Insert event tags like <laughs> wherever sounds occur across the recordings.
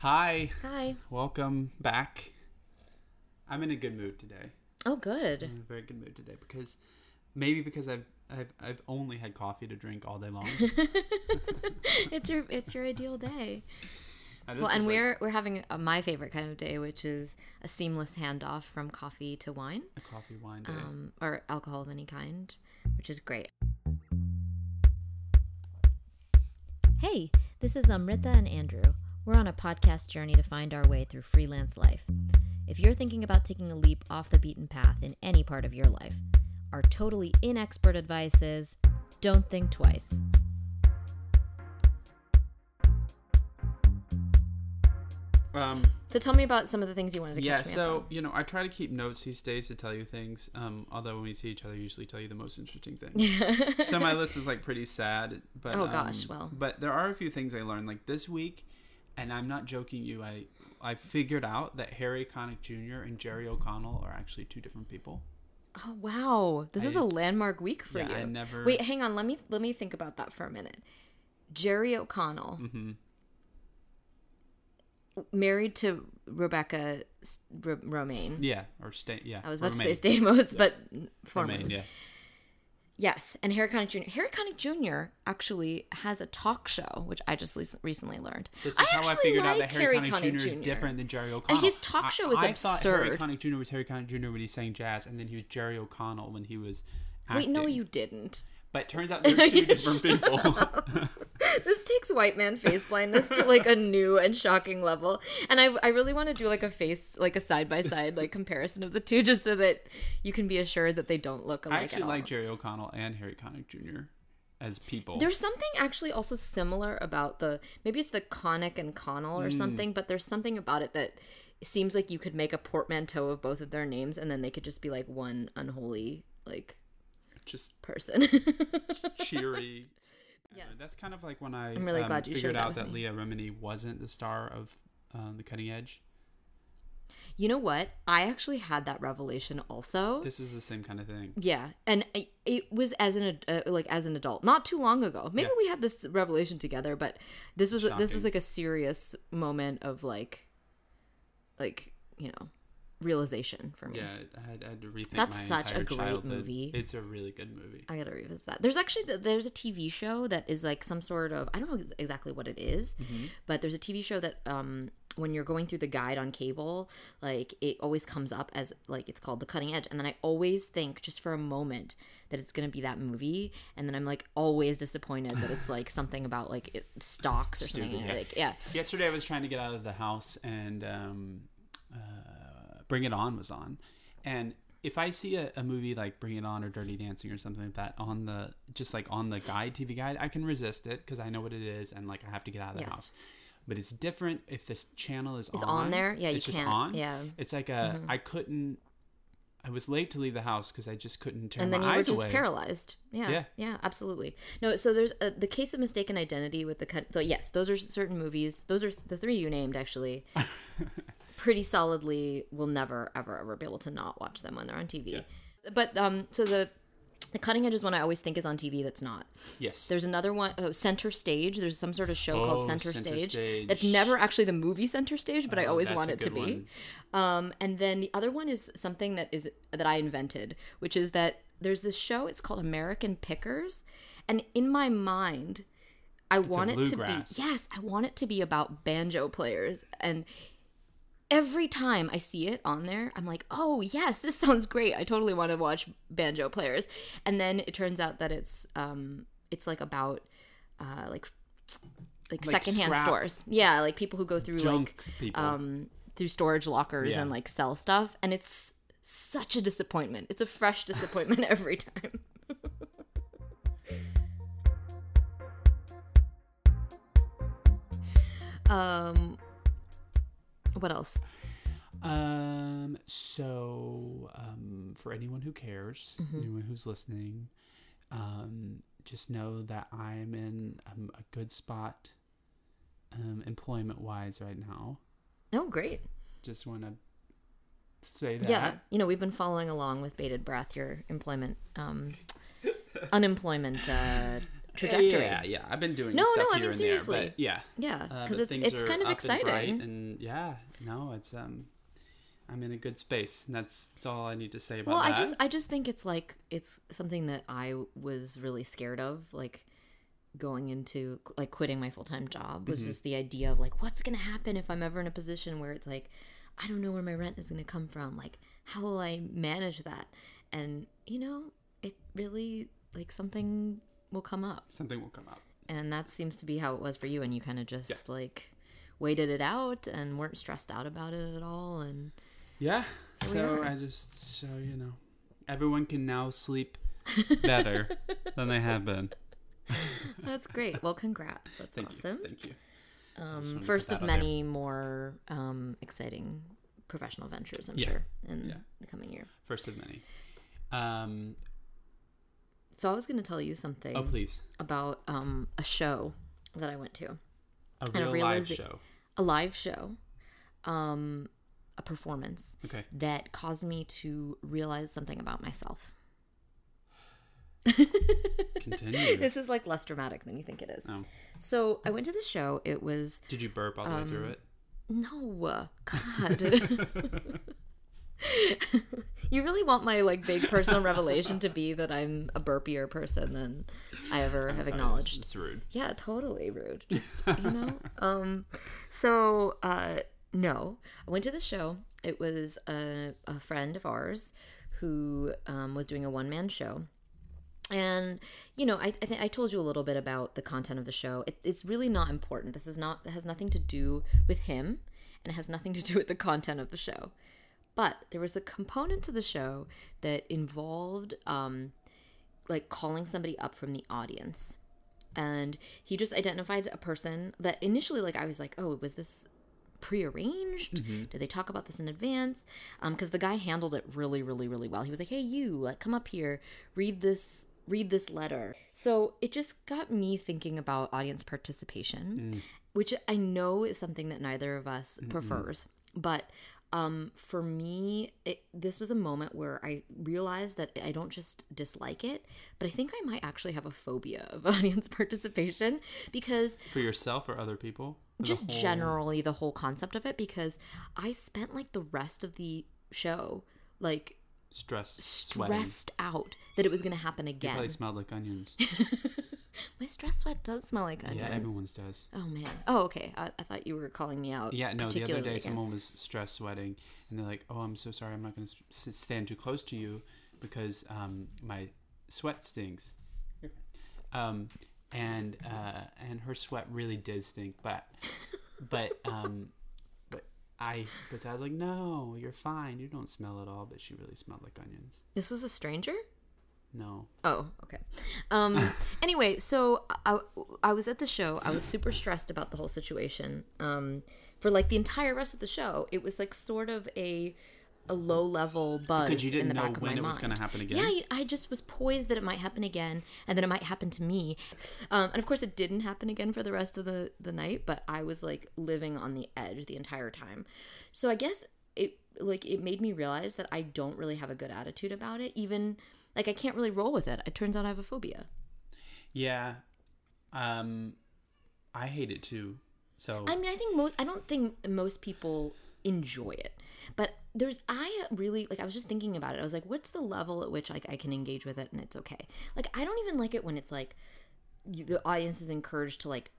Hi, Hi. welcome back. I'm in a good mood today. Oh, good. I'm in a very good mood today because maybe because I've I've I've only had coffee to drink all day long. <laughs> it's your it's your ideal day. <laughs> Now, Well, and like- we're we're having a, my favorite kind of day, which is a seamless handoff from coffee to wine, a coffee wine day. um, or alcohol of any kind, which is great. Hey, this is Amrita and Andrew. We're on a podcast journey to find our way through freelance life. If you're thinking about taking a leap off the beaten path in any part of your life, our totally inexpert advice is don't think twice. Um, So tell me about some of the things you wanted to yeah, catch me so up on. you know, I try to keep notes these days to tell you things. Um, although when we see each other, I usually tell you the most interesting things. <laughs> so my list is like pretty sad, but Oh, um, gosh, well. but there are a few things I learned like this week, and I'm not joking you. I I figured out that Harry Connick Jr. and Jerry O'Connell are actually two different people. Oh wow, this is a landmark week for Yeah, you. I never- Wait, hang on. Let me let me think about that for a minute. Jerry O'Connell, Mm-hmm. married to Rebecca R- Romijn. Yeah, or stay. Yeah, I was about Romijn. to say Stamos, but formerly. Romijn, yeah. Yes, and Harry Connick Jr. Harry Connick Jr. actually has a talk show, which I just recently learned. This is how I figured out that Harry, Harry Connick, Connick Jr. is different than Jerry O'Connell. And his talk show is I, I thought Harry absurd. Connick Jr. was Harry Connick Jr. when he sang jazz, and then he was Jerry O'Connell when he was acting. Wait, no, you didn't. But it turns out <laughs> they're two different people. <laughs> this takes white man face blindness to like a new and shocking level and i, I really want to do like a face like a side by side like comparison of the two just so that you can be assured that they don't look alike I actually like Jerry O'Connell and Harry Connick Jr. as people. there's something actually also similar about the maybe it's the Connick and connell or hmm. something but there's something about it that seems like you could make a portmanteau of both of their names and then they could just be like one unholy like just person cheery. <laughs> Yes. Uh, That's kind of like when I I'm really um, glad you figured shared that out that. Leah Remini wasn't the star of um, The Cutting Edge. you know what i actually had that revelation also This is the same kind of thing. Yeah, and it, it was as an uh, like as an adult, not too long ago. Maybe Yeah. we had this revelation together, but this was this was like a serious moment of like, like you know, realization for me. Yeah, I had, I had to rethink That's such a great childhood. movie. It's a really good movie. I gotta revisit that. There's actually there's a TV show that is like some sort of I don't know exactly what it is, Mm-hmm. but there's a TV show that um when you're going through the guide on cable, like it always comes up as like it's called The Cutting Edge, and then I always think just for a moment that it's gonna be that movie, and then I'm like always disappointed that it's like something about like it, stocks or something. Yeah. Like yeah, Yesterday, I was trying to get out of the house, and um, uh, Bring It On was on. And if I see a, a movie like Bring It On or Dirty Dancing or something like that on the just like on the guide, TV guide, I can resist it because I know what it is, and like I have to get out of the Yes. house. But it's different if this channel is It's on. on there? Yeah, you it's just can't- on. yeah. it's like a mm-hmm. I couldn't. I was late to leave the house because I just couldn't turn and then my you were just away. paralyzed. Yeah, Yeah. yeah, absolutely. No, so there's a, the case of mistaken identity with the cut. So yes, those are certain movies. Those are the three you named actually. <laughs> pretty solidly, will never ever ever be able to not watch them when they're on TV. But um, so the the cutting edge is one I always think is on TV that's not. Yes. There's another one, oh, Center Stage. There's some sort of show Oh, called Center, Center Stage, Stage. that's never actually the movie Center Stage, but I Oh, always want it to be. Um, and then the other one is something that is that I invented, which is that there's this show. It's called American Pickers, and in my mind, I want it to be yes, I want it to be about banjo players and. Every time I see it on there, I'm like, "Oh yes, this <laughs> sounds great. I totally want to watch banjo players." And then it turns out that it's um, it's like about uh, like like, Like secondhand scrap. stores. Yeah, like people who go through Junk like people. um through storage lockers Yeah. and like sell stuff and it's such a disappointment. It's a fresh <laughs> disappointment every time. <laughs> um what else? Um. So, um, for anyone who cares, Mm-hmm. anyone who's listening, um, just know that I'm in um, a good spot, um, employment-wise right now. Oh, great. Just want to say that. Yeah, you know, we've been following along with bated breath your employment um <laughs> unemployment uh trajectory. Yeah, yeah. I've been doing No, stuff no, I here mean, seriously. there, but yeah, Yeah, Uh, because but it's it's kind of up and exciting. and yeah, no, it's um, I'm in a good space, and that's that's all I need to say about that. well, that. I just I just think it's like it's something that I was really scared of, like going into like quitting my full time job was Mm-hmm. just the idea of like what's gonna happen if I'm ever in a position where it's like I don't know where my rent is gonna come from. Like how will I manage that? And you know, it really like something will come up. something will come up. and that seems to be how it was for you and you kind of just like waited it out and weren't stressed out about it at all and Yeah. So. I just so you know, everyone can now sleep <laughs> better than they have been. <laughs> that's great well congrats that's Thank awesome you. Thank you. um, first of out there. many more um, exciting professional ventures i'm Yeah. sure in Yeah. the coming year First of many. Um. So i was going to tell you something Oh, please. about um, a show that i went to A real live show. a live show um, a performance Okay. that caused me to realize something about myself Continue. <laughs> this is like less dramatic than you think it is. Oh. So I went to the show. It was Did you burp all the way through Um, it? no, God. <laughs> <laughs> <laughs> you really want my like big personal revelation to be that I'm a burpier person than I ever have Sorry, acknowledged. It's, rude. Yeah, totally rude. <laughs> Just you know. Um so uh no. I went to the show. It was a, a friend of ours who um, was doing a one man show. And you know, I I, think I told you a little bit about the content of the show. It, it's really not important. This is not it has nothing to do with him, and it has nothing to do with the content of the show. But there was a component to the show that involved um, like calling somebody up from the audience. And he just identified a person that initially like i was like oh was this prearranged? Mm-hmm. Did they talk about this in advance? Um, because the guy handled it really really really well. He was like hey you like come up here read this read this letter. So it just got me thinking about audience participation mm. which i know is something that neither of us prefers but um, for me, it, this was a moment where I realized that I don't just dislike it, but I think I might actually have a phobia of <laughs> audience participation because For yourself or other people? Or the just whole- generally the whole concept of it. Because I spent like the rest of the show like stress, sweating. stressed out that it was going to happen again. probably smelled like onions. <laughs> <laughs> My stress sweat does smell like onions. yeah, everyone's does. Oh man. Oh okay. I, I thought you were calling me out. Yeah, no. The other day, again. someone was stress sweating, and they're like, "Oh, I'm so sorry. I'm not going to stand too close to you because um, my sweat stinks." Um, and uh, and her sweat really did stink, but but <laughs> um, but I but I was like, "No, you're fine. You don't smell at all." But she really smelled like onions. This is a stranger. No. Oh, okay. Um, <laughs> anyway, so I, I was at the show. I was super stressed about the whole situation. Um, for like the entire rest of the show, it was like sort of a a low level buzz Because you didn't the know back of when my it was going to happen again. Yeah, I just was poised that it might happen again, and that it might happen to me. Um, and of course, it didn't happen again for the rest of the the night. But I was like living on the edge the entire time. So I guess it like it made me realize that I don't really have a good attitude about it. Even like I can't really roll with it. It turns out I have a phobia. Yeah. Um, I hate it too. So I mean, I think most I don't think most people enjoy it. But there's I really like I was just thinking about it. I was like, what's the level at which like I can engage with it and it's okay? Like I don't even like it when it's like you, the audience is encouraged to like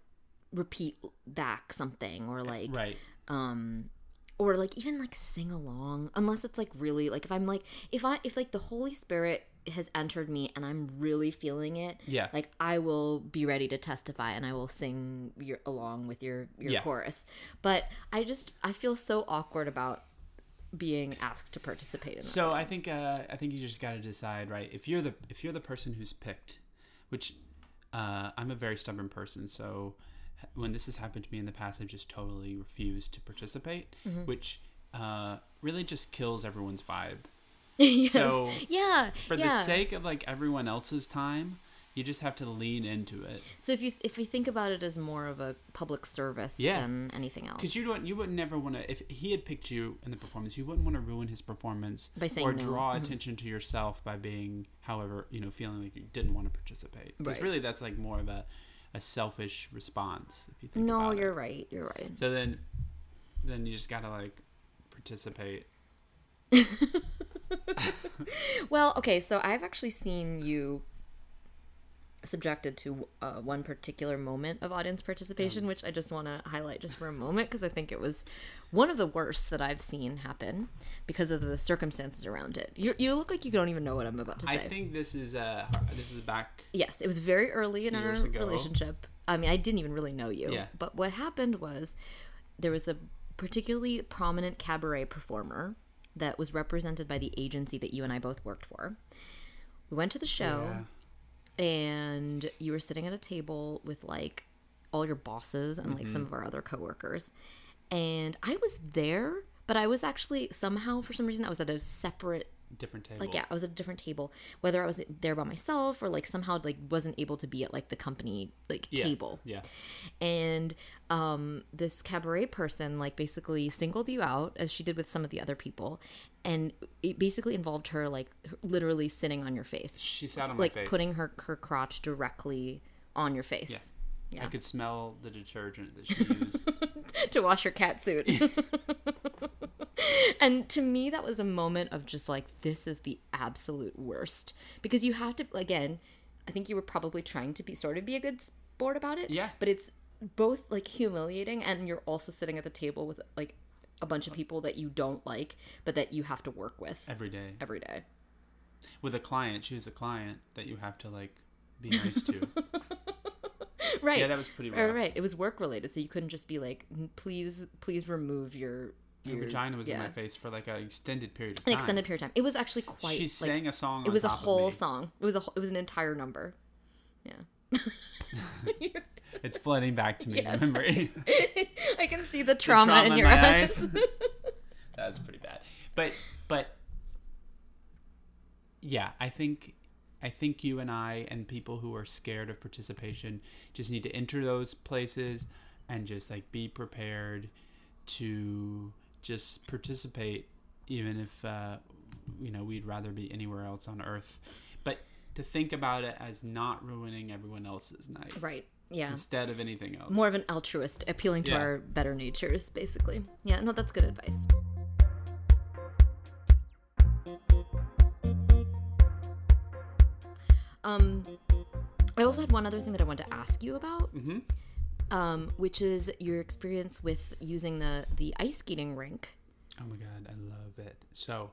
repeat back something or like right. um or like even like sing along unless it's like really like if i'm like if i if like the holy spirit has entered me and i'm really feeling it Yeah. like i will be ready to testify and i will sing your along with your your Yeah. chorus but i just i feel so awkward about being asked to participate in that So I think uh, I think you just got to decide, right? If you're the if you're the person who's picked, which uh, I'm a very stubborn person, so when this has happened to me in the past, I've just totally refused to participate, Mm-hmm. which uh, really just kills everyone's vibe. <laughs> yes. So, yeah For yeah the sake of like everyone else's time, You just have to lean into it. So if you if you think about it as more of a public service Yeah. than anything else, Because you don't, you would never want to. If he had picked you in the performance, you wouldn't want to ruin his performance By saying or no. draw Mhm. attention to yourself by being, however, you know, feeling like you didn't want to participate. Because Right. really, that's like more of a, a selfish response. If you think no, you're right. You're right. So then, then you just gotta like participate. <laughs> <laughs> Well, okay, so I've actually seen you subjected to uh, one particular moment of audience participation, which I just want to highlight just for a moment because I think it was one of the worst that I've seen happen because of the circumstances around it. You you look like you don't even know what I'm about to say. I think this is uh this is back. Yes, it was very early in our ago. relationship. I mean, I didn't even really know you. Yeah. But what happened was there was a particularly prominent cabaret performer that was represented by the agency that you and I both worked for. We went to the show and you were sitting at a table with like all your bosses and like some mm-hmm. of our other coworkers. And I was there, but I was actually somehow for some reason I was at a separate different table. like yeah i was at a different table whether i was there by myself or like somehow like wasn't able to be at like the company like Yeah, table Yeah. and um this cabaret person like basically singled you out as she did with some of the other people and it basically involved her like literally sitting on your face She sat on my like face. putting her her crotch directly on your face Yeah. Yeah. I could smell the detergent that she used. <laughs> to wash her cat suit. <laughs> <laughs> <laughs> and to me, that was a moment of just like, this is the absolute worst. Because you have to, again, I think you were probably trying to be sort of be a good sport about it. Yeah. But it's both like humiliating and you're also sitting at the table with like a bunch of people that you don't like, but that you have to work with every day every day. with a client. She was a client that you have to like be nice to. <laughs> Right. Yeah, that was pretty Right, rough. right. It was work related, so you couldn't just be like, "Mm, please, please remove your. Your vagina was in my face for like an extended period of An time. extended period of time. It was actually quite. She like, sang a song. It was a whole song. It was a. It was an entire number. Yeah. It's flooding back to me. <laughs> Yes. Remember <laughs> I can see the The trauma, in your my eyes. <laughs> that was pretty bad. But but yeah, I think I think you and I and people who are scared of participation just need to enter those places and just like be prepared to just participate even if uh, you know we'd rather be anywhere else on earth but to think about it as not ruining everyone else's night right. Yeah. instead of anything else More of an altruist, appealing to Yeah. our better natures, basically. Yeah. No, that's good advice. Um, I also had one other thing that I wanted to ask you about. Mhm. Um, which is your experience with using the the ice skating rink. Oh my god, I love it. So,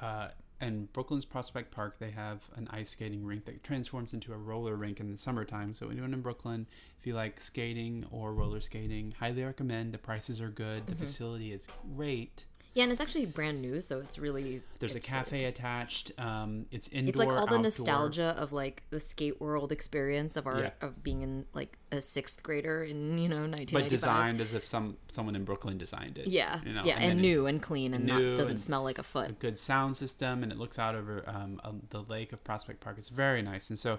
uh, in Brooklyn's Prospect Park, they have an ice skating rink that transforms into a roller rink in the summertime. So, anyone in Brooklyn, if you like skating or roller skating, highly recommend. The prices are good. Mm-hmm. The facility is great. Yeah, and it's actually brand new, so it's really There's it's a cafe really- attached. Um, it's indoor. it's like all the outdoor. nostalgia of like the skate world experience of our Yeah. of being in like a sixth grader in you know 1995 but designed as if some someone in Brooklyn designed it. yeah you know, yeah and, then new and clean and not doesn't and- smell like a foot. a good sound system, and it looks out over um, uh, the lake of Prospect Park. It's very nice. And so,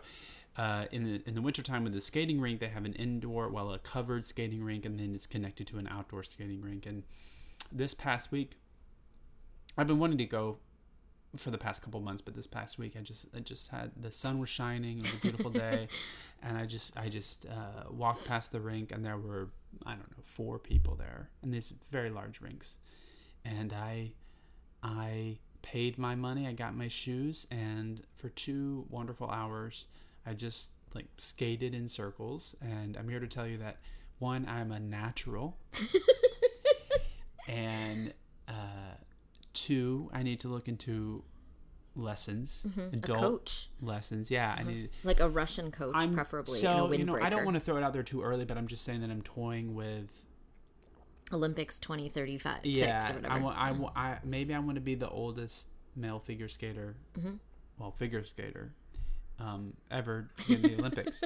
uh, in the in the wintertime with the skating rink, they have an indoor, well, a covered skating rink, and then it's connected to an outdoor skating rink. And this past week, I've been wanting to go for the past couple months, but this past week I just I just had the sun was shining, it was a beautiful <laughs> day, and I just I just uh, walked past the rink, and there were I don't know four people there, and these very large rinks, and I I paid my money, I got my shoes, and for two wonderful hours, I just like skated in circles. And I'm here to tell you that one, I'm a natural, <laughs> and uh, two, I need to look into lessons, mm-hmm. a adult coach. lessons. Yeah, I uh-huh. need. like a russian coach I'm preferably so a you know I don't want to throw it out there too early, but I'm just saying that I'm toying with olympics 2035 yeah, or whatever. I want, I, mm-hmm. wa- I, maybe I want to be the oldest male figure skater, Mm-hmm. well, figure skater, um, ever in the Olympics.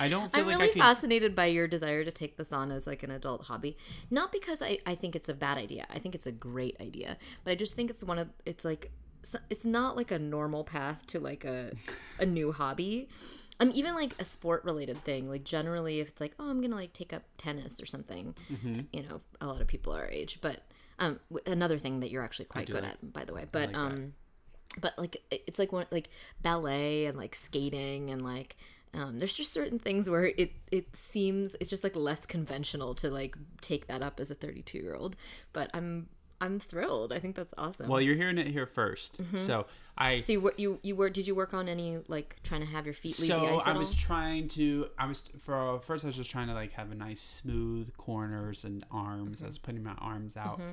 I don't feel I'm like really could. fascinated by your desire to take this on as like an adult hobby. Not because I, I think it's a bad idea. I think it's a great idea. But I just think it's one of it's like it's not like a normal path to like a a new hobby. I'm even like a sport related thing. Like generally, if it's like, oh, I'm gonna like take up tennis or something, Mm-hmm. you know, a lot of people our age. But um, another thing that you're actually quite good like- at, by the way. But like that. But like it's like one like ballet and like skating and like um, there's just certain things where it it seems it's just like less conventional to like take that up as a 32 year old. But I'm I'm thrilled. I think that's awesome. Well, you're hearing it here 1st mm-hmm. So I so you you you were did you work on any like trying to have your feet leave the so ice I was all? trying to I was for first I was just trying to like have a nice smooth corners and arms. I mm-hmm. was putting my arms out. Mm-hmm.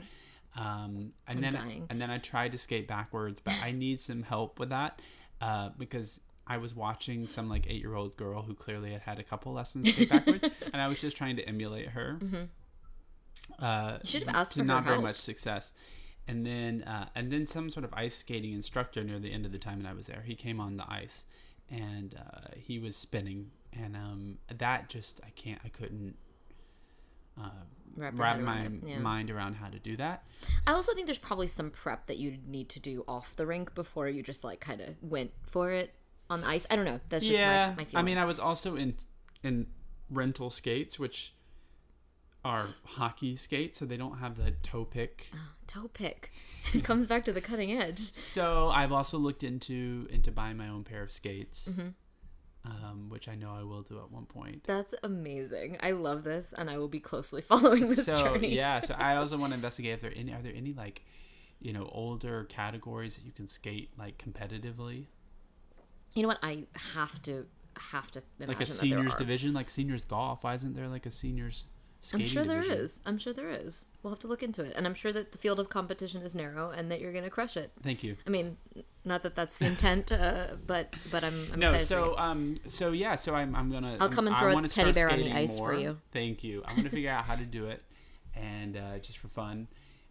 Um, and I'm then dying. and then I tried to skate backwards, but I need some help with that uh, because I was watching some like eight year old girl who clearly had had a couple lessons skate backwards, <laughs> and I was just trying to emulate her. Uh, You should have asked to for not very much success. And then uh, and then some sort of ice skating instructor near the end of the time that I was there. He came on the ice and uh, he was spinning, and um, that just I can't I couldn't uh, Wrap wrap my yeah. mind around how to do that. I also think there's probably some prep that you need to do off the rink before you just like kind of went for it on the ice. I don't know. That's just yeah, my, my I mean I was also in in rental skates, which are hockey skates, so they don't have the toe pick. toe pick. <laughs> It comes back to the cutting edge. So I've also looked into into buying my own pair of skates, Mm-hmm. Um, which I know I will do at one point. That's amazing. I love this, and I will be closely <laughs> following this so journey. yeah, so I <laughs> also want to investigate if there any are there any like you know older categories that you can skate like competitively, You know what? I have to have to imagine like a seniors division, like seniors golf. Why isn't there like a seniors? I'm sure there is. division? I'm sure there is. We'll have to look into it, and I'm sure that the field of competition is narrow, and that you're gonna crush it. Thank you. I mean, not that that's the intent, uh, but but I'm, I'm no, so um, so yeah, so I'm I'm gonna. I'll come and I throw a teddy bear on the ice for you. Thank you. I'm gonna <laughs> figure out how to do it, and uh, just for fun.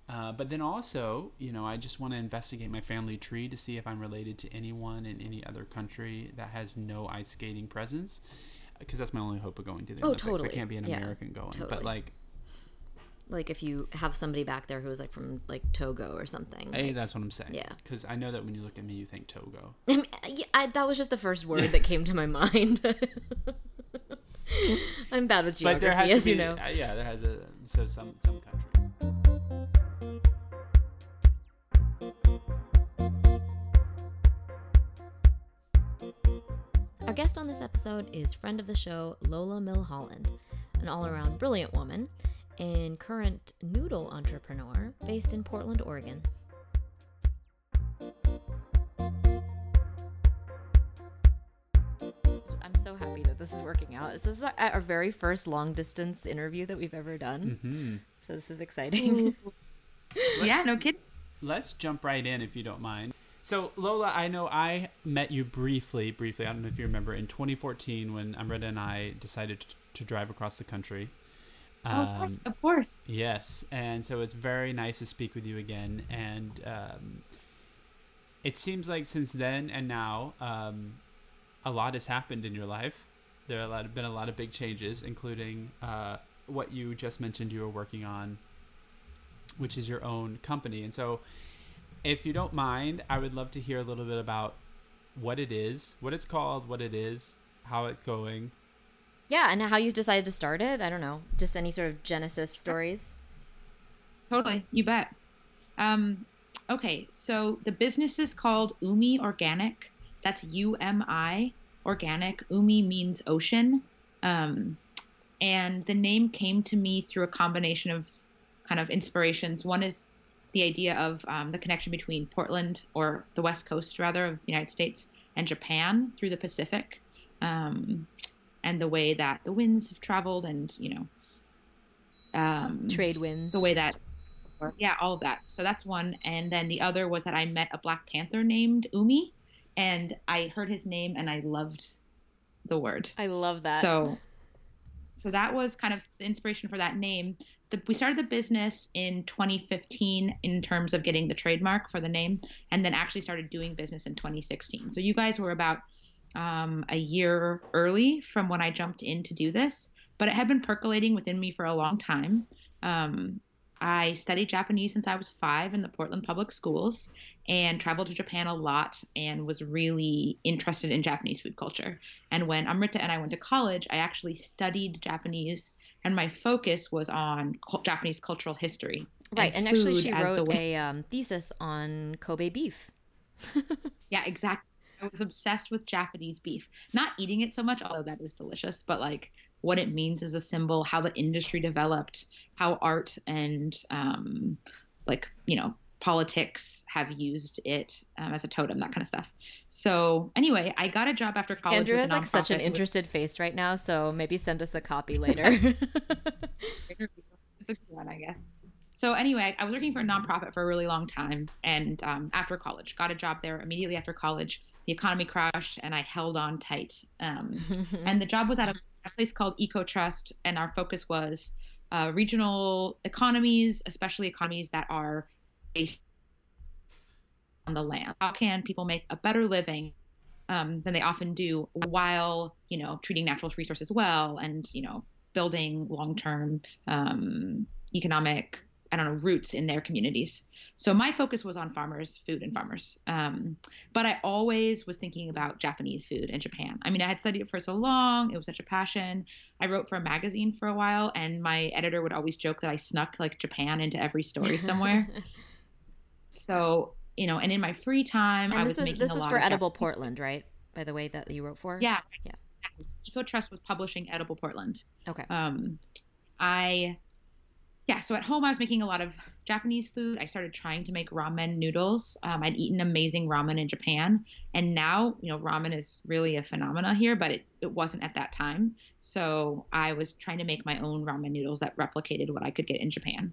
Uh, but then also, you know, I just want to investigate my family tree to see if I'm related to anyone in any other country that has no ice skating presence, because that's my only hope of going to the Oh, Olympics. totally. I can't be an Yeah, American going, but like, like if you have somebody back there who is like from like Togo or something. hey, like- that's what I'm saying. Yeah. Because I know that when you look at me, you think Togo. <laughs> I mean, yeah, I, that was just the first word that came to my mind. <laughs> I'm bad with but geography, there has as to be, you know. uh, yeah, there has a so some some country. Our guest on this episode is friend of the show Lola Milholland, an all around brilliant woman and current noodle entrepreneur based in Portland, Oregon. I'm so happy that this is working out. This is our- our very first long distance interview that we've ever done. Hmm. So this is exciting. <laughs> Yeah, no kidding. Let's jump right in if you don't mind. So Lola, I know I met you briefly, briefly. I don't know if you remember in 2014 when Amrita and I decided to, to drive across the country. Oh, of course, Um, of course. Yes, and so it's very nice to speak with you again. And um, it seems like since then and now, um, a lot has happened in your life. There are a lot, have been a lot of big changes, including uh, what you just mentioned you were working on, which is your own company. And so, if you don't mind, I would love to hear a little bit about what it is, what it's called, what it is, how it's going. yeah, and how you decided to start it? I don't know. Just any sort of Genesis stories? Totally, you bet. Um, okay, so the business is called Umi Organic. That's U M I Organic. Umi means ocean. Um, and the name came to me through a combination of kind of inspirations. One is the idea of um, the connection between Portland, or the West Coast rather, of the United States and Japan through the Pacific, um, and the way that the winds have traveled, and you know, um, Trade winds, the way that yeah all of that. So that's one. And then the other was that i met a black panther named umi and i heard his name and i loved the word. I love that. so so that was kind of the inspiration for that name the, we started the business in 2015 in terms of getting the trademark for the name and then actually started doing business in 2016 so you guys were about um, a year early from when i jumped in to do this but it had been percolating within me for a long time um, I studied Japanese since I was five in the Portland Public Schools and traveled to Japan a lot and was really interested in Japanese food culture. And when Amrita and I went to college, I actually studied Japanese and my focus was on Japanese cultural history. Right, and, and actually, she wrote a um, thesis on Kobe beef. <laughs> yeah, exactly. I was obsessed with Japanese beef. Not eating it so much, although that is delicious, but like what it means as a symbol, how the industry developed, how art and um, like you know politics have used it um, as a totem, that kind of stuff. So anyway, I got a job after college. Andrew has like such an interested with... face right now, so maybe send us a copy <laughs> later. it's a good one, I guess. So anyway, I was working for a nonprofit for a really long time, and um, after college, got a job there immediately after college. The economy crashed, and I held on tight. Um, <laughs> and the job was at a, a place called EcoTrust, and our focus was uh, regional economies, especially economies that are on the land. How can people make a better living um, than they often do while you know treating natural resources well and you know building long-term um, economic I don't know roots in their communities. So my focus was on farmers, food, and farmers. Um, but I always was thinking about Japanese food and Japan. I mean, I had studied it for so long; it was such a passion. I wrote for a magazine for a while, and my editor would always joke that I snuck like Japan into every story somewhere. <laughs> so you know, and in my free time, and I was, making this a was lot for Edible Japanese- Portland, right? By the way, that you wrote for. Yeah, yeah. EcoTrust was publishing Edible Portland. Okay. Um, I yeah, so at home I was making a lot of Japanese food. I started trying to make ramen noodles. Um, I'd eaten amazing ramen in Japan, and now you know ramen is really a phenomena here, but it, it wasn't at that time. So I was trying to make my own ramen noodles that replicated what I could get in Japan.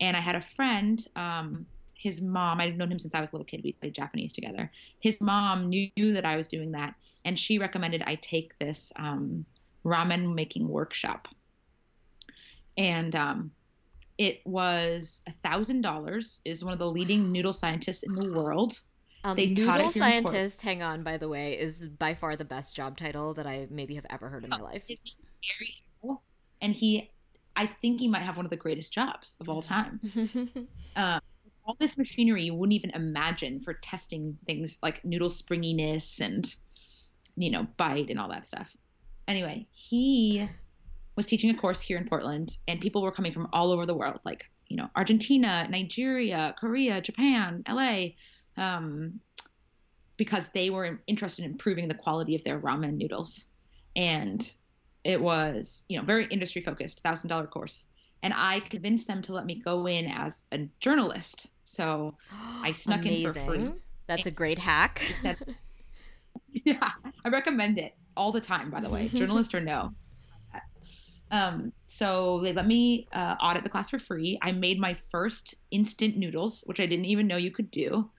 And I had a friend, um, his mom. I'd known him since I was a little kid. We studied Japanese together. His mom knew that I was doing that, and she recommended I take this um, ramen making workshop. And um, it was a thousand dollars. Is one of the leading noodle scientists in the world. Um, They noodle scientist, hang on, by the way, is by far the best job title that I maybe have ever heard in my life. His name's Gary Hill, and he, I think he might have one of the greatest jobs of all <laughs> time. <laughs> Um, all this machinery you wouldn't even imagine for testing things like noodle springiness and, you know, bite and all that stuff. Anyway, he was teaching a course here in Portland, and people were coming from all over the world, like you know, Argentina, Nigeria, Korea, Japan, LA, um, because they were interested in improving the quality of their ramen noodles, and it was you know very industry focused, thousand dollar course. And I convinced them to let me go in as a journalist. So <gasps> I snuck in for free. That's a great hack. Said, <laughs> yeah, I recommend it all the time, by the way, journalist or no. Um, so they let me uh, audit the class for free. I made my first instant noodles, which I didn't even know you could do.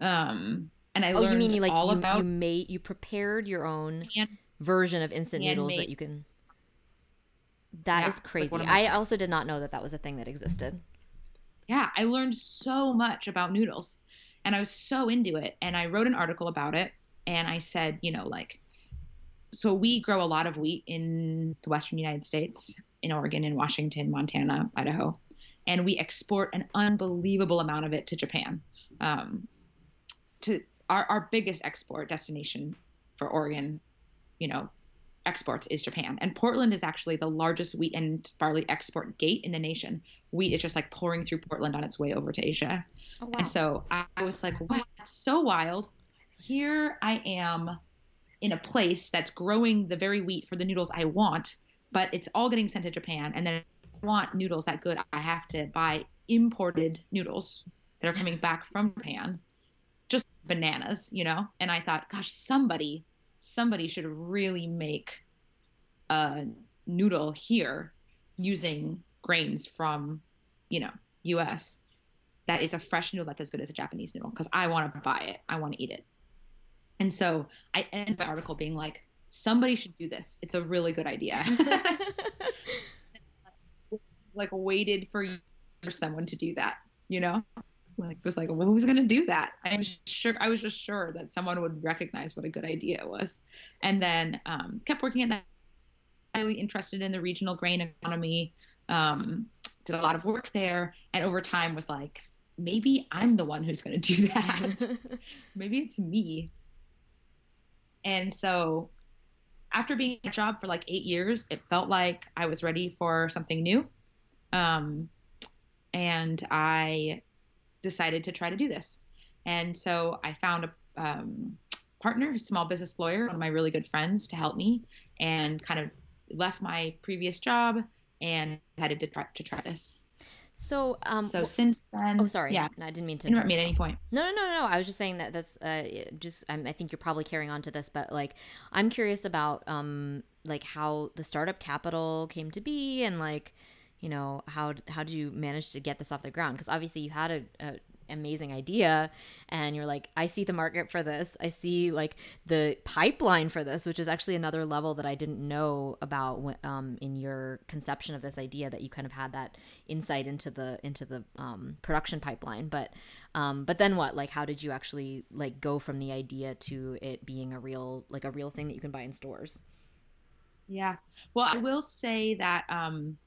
Um, and I oh, learned you mean you like all you, about you made you prepared your own hand- version of instant noodles that you can. That Yeah, is crazy. my- I also did not know that that was a thing that existed. yeah, I learned so much about noodles and I was so into it. And I wrote an article about it and I said, you know, like, so we grow a lot of wheat in the Western United States, in Oregon, in Washington, Montana, Idaho. And we export an unbelievable amount of it to Japan. Um, to our, our biggest export destination for Oregon, you know, exports is Japan. And Portland is actually the largest wheat and barley export gate in the nation. Wheat is just like pouring through Portland on its way over to Asia. Oh, wow. And so I, was like, wow, that's so wild. Here I am in a place that's growing the very wheat for the noodles I want, but it's all getting sent to Japan. And then if I want noodles that good, I have to buy imported noodles that are coming back from Japan. Just bananas, you know? And I thought, gosh, somebody, somebody should really make a noodle here using grains from, you know, US that is a fresh noodle that's as good as a Japanese noodle because I want to buy it. I want to eat it. And so I end my article being like, somebody should do this. It's a really good idea. <laughs> <laughs> like waited for for someone to do that, you know? Like was like, well, who's gonna do that? I'm sure I was just sure that someone would recognize what a good idea it was. And then um, kept working at that Highly interested in the regional grain economy. Um, did a lot of work there, and over time was like, maybe I'm the one who's going to do <laughs> that. <laughs> maybe it's me. And so after being at a job for like eight years, it felt like I was ready for something new. Um, and I decided to try to do this. And so I found a um, partner, a small business lawyer, one of my really good friends, to help me, and kind of left my previous job and decided to try to try this. So, um, so since then, oh, sorry, yeah, no, I didn't mean to interrupt me at any point. No, no, no, no. I was just saying that that's uh, just. I'm, I think you're probably carrying on to this, but like, I'm curious about um, like how the startup capital came to be, and like, you know, how how do you manage to get this off the ground? Because obviously you had a, a amazing idea and you're like i see the market for this. I see like the pipeline for this which is actually another level that i didn't know about um, in your conception of this idea that you kind of had that insight into the into the um, production pipeline. But um, but then what? Like how did you actually like go from the idea to it being a real like a real thing that you can buy in stores? Yeah. Well i will say that um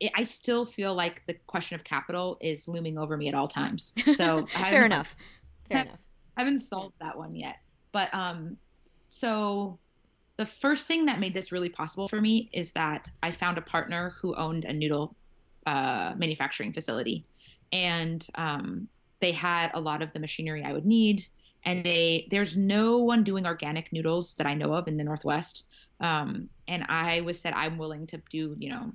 it, I still feel like the question of capital is looming over me at all times. <laughs> So fair enough. Fair enough. I haven't solved that one yet. But um, so the first thing that made this really possible for me is that I found a partner who owned a noodle uh, manufacturing facility, and um, they had a lot of the machinery I would need. And they there's no one doing organic noodles that I know of in the Northwest. Um, and I was said I'm willing to do you know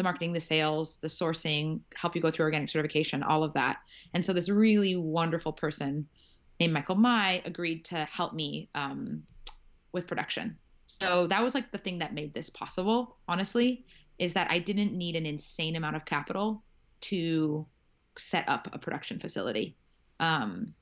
the marketing, the sales, the sourcing, help you go through organic certification, all of that. And so this really wonderful person named Michael Mai agreed to help me um, with production. So that was like the thing that made this possible, honestly, is that I didn't need an insane amount of capital to set up a production facility. Um,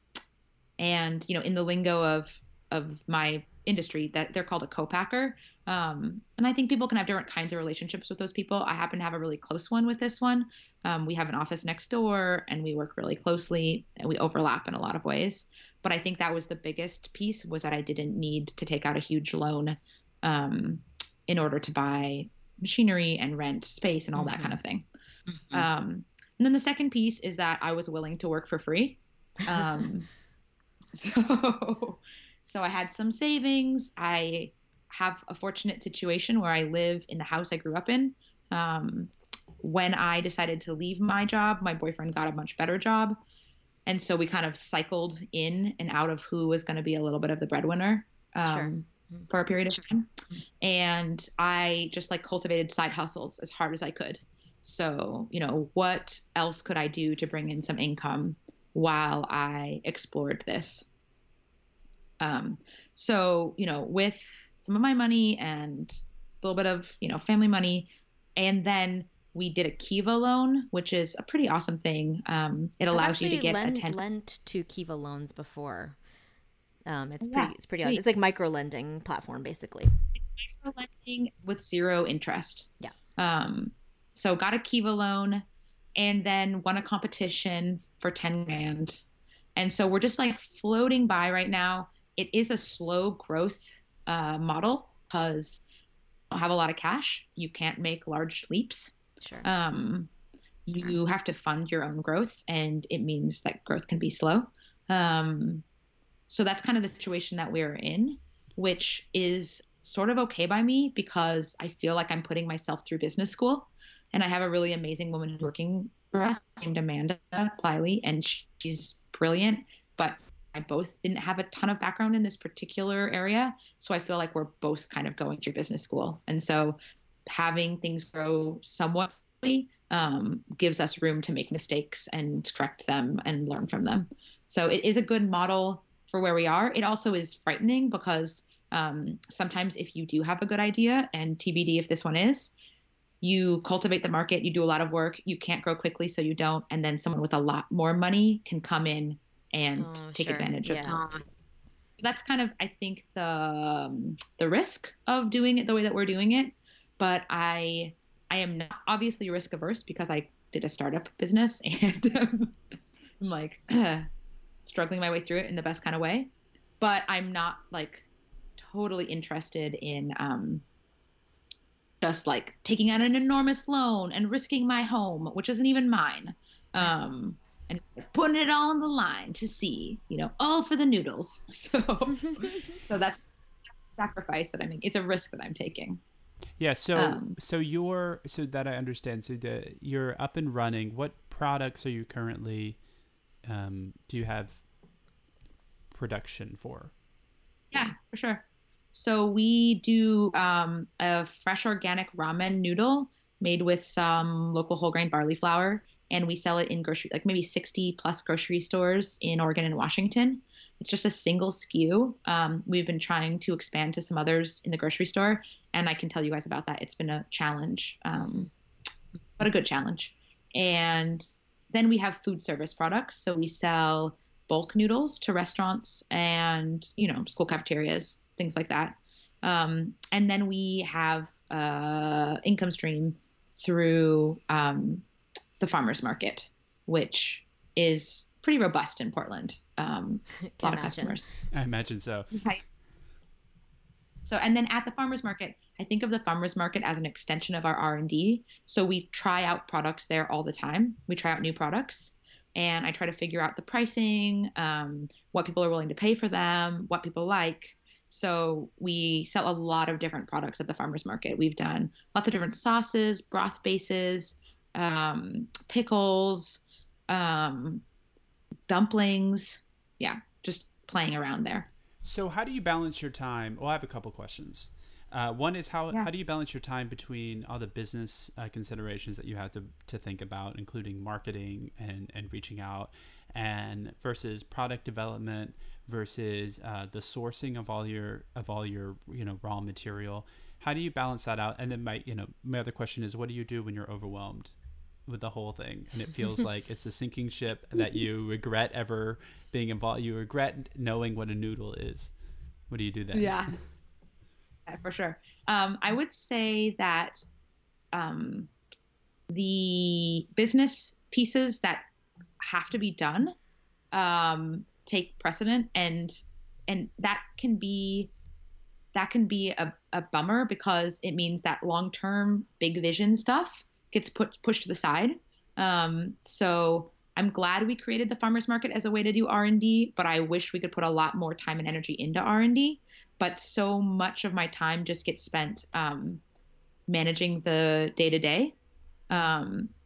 and you know, in the lingo of of my industry, that they're called a co-packer. Um, and I think people can have different kinds of relationships with those people. I happen to have a really close one with this one. Um, we have an office next door and we work really closely and we overlap in a lot of ways. But I think that was the biggest piece was that I didn't need to take out a huge loan um, in order to buy machinery and rent space and all mm-hmm. that kind of thing. Mm-hmm. Um, and then the second piece is that I was willing to work for free. <laughs> Um, <laughs> so, so I had some savings. I have a fortunate situation where I live in the house I grew up in. Um, when I decided to leave my job, my boyfriend got a much better job. And so we kind of cycled in and out of who was going to be a little bit of the breadwinner um, sure. For a period of time. And I just like cultivated side hustles as hard as I could. So, you know, what else could I do to bring in some income while I explored this? Um, so, you know, with some of my money and a little bit of you know family money, and then we did a Kiva loan, which is a pretty awesome thing. Um, it allows you to get lend, a ten- lent to Kiva loans before. Um, it's yeah, pretty it's pretty awesome. It's like micro lending platform basically. Micro lending with zero interest. Yeah. Um, so got a Kiva loan, and then won a competition for ten grand, and so we're just like floating by right now. It is a slow growth uh, model because you don't have a lot of cash. You can't make large leaps. Sure. Um, you have to fund your own growth, and it means that growth can be slow. Um, so that's kind of the situation that we're in, which is sort of okay by me because I feel like I'm putting myself through business school. And I have a really amazing woman working for us named Amanda Pliley, and she's brilliant. But I both didn't have a ton of background in this particular area. So I feel like we're both kind of going through business school. And so having things grow somewhat slowly um, gives us room to make mistakes and correct them and learn from them. So it is a good model for where we are. It also is frightening because um, sometimes if you do have a good idea, and TBD if this one is, you cultivate the market, you do a lot of work, you can't grow quickly, so you don't. And then someone with a lot more money can come in and oh, take sure. advantage yeah. of that. That's kind of, I think, the um, the risk of doing it the way that we're doing it. But I I am not obviously risk averse because I did a startup business <laughs> and um, I'm like <clears throat> struggling my way through it in the best kind of way. But I'm not like totally interested in um, just like taking out an enormous loan and risking my home, which isn't even mine. Um, and putting it all on the line to see, you know, all for the noodles. <laughs> So, so that's a sacrifice that I make. It's a risk that I'm taking. Yeah. So, Um, so you're so that I understand. So the you're up and running. What products are you currently? Um, do you have production for? Yeah, for sure. So we do um, a fresh organic ramen noodle made with some local whole grain barley flour, and we sell it in grocery, like maybe 60 plus grocery stores in Oregon and Washington. It's just a single SKU. Um, we've been trying to expand to some others in the grocery store, and I can tell you guys about that. It's been a challenge, um, but a good challenge. And then we have food service products. So we sell bulk noodles to restaurants and you know school cafeterias, things like that. Um, and then we have uh, income stream through um, the farmers market, which is pretty robust in Portland. Um, <laughs> a Can lot of customers. I imagine so. So, and then at the farmers market, I think of the farmers market as an extension of our R and D. So we try out products there all the time. We try out new products, and I try to figure out the pricing, um, what people are willing to pay for them, what people like. So we sell a lot of different products at the farmers market. We've done lots of different sauces, broth bases, um, pickles, um, dumplings. Yeah, just playing around there. So how do you balance your time? Well, I have a couple questions. Uh, one is how Yeah. how do you balance your time between all the business uh, considerations that you have to, to think about, including marketing and, and reaching out, and versus product development versus uh, the sourcing of all your of all your you know raw material. How do you balance that out? And then my you know my other question is, what do you do when you're overwhelmed with the whole thing and it feels <laughs> like it's a sinking ship that you regret ever being involved? You regret knowing what a noodle is. What do you do then? Yeah. Yeah, for sure. Um, I would say that um, the business pieces that have to be done um, take precedent, and and that can be that can be a, a bummer because it means that long term big vision stuff gets put pushed to the side. Um, so I'm glad we created the farmers market as a way to do R&D, but I wish we could put a lot more time and energy into R&D. But so much of my time just gets spent um, managing the day to day,